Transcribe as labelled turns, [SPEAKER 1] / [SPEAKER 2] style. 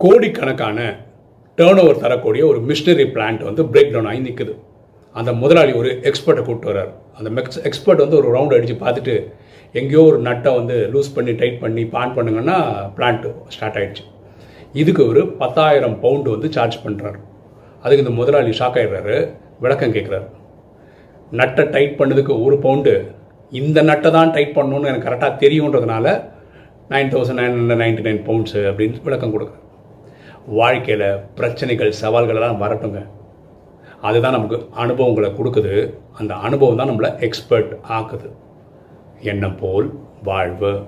[SPEAKER 1] கோடிக்கணக்கான turn over தரக்கூடிய ஒரு மிஷினரி பிளான்ட் வந்து பிரேக் டவுன் ஆகி நிற்குது அந்த முதலாளி ஒரு எக்ஸ்பர்ட்டை கூப்பிட்டு வர்றார். அந்த மெக்ஸ் எக்ஸ்பர்ட் வந்து ஒரு ரவுண்ட் அடித்து பார்த்துட்டு எங்கேயோ ஒரு நட்டை வந்து லூஸ் பண்ணி டைட் பண்ணி பான் பண்ணுங்கன்னா பிளான்ட் ஸ்டார்ட் ஆகிடுச்சு இதுக்கு ஒரு பத்தாயிரம் பவுண்டு வந்து சார்ஜ் பண்ணுறாரு அதுக்கு இந்த முதலாளி ஷாக் ஆகிடுறாரு விளக்கம் கேட்குறாரு நட்டை டைட் பண்ணதுக்கு ஒரு பவுண்டு இந்த நட்டை தான் டைட் பண்ணணும்னு எனக்கு கரெக்டாக தெரியுன்றதுனால nine thousand nine hundred ninety nine pounds அப்படின்னு விளக்கம் கொடுக்குறேன் வாழ்க்கையில் பிரச்சனைகள் சவால்களெல்லாம் வரட்டுங்க. அதுதான் நமக்கு அனுபவங்களை கொடுக்குது. அந்த அனுபவம் தான் நம்மளை எக்ஸ்பர்ட் ஆக்குது. எண்ணம் போல் வாழ்வு.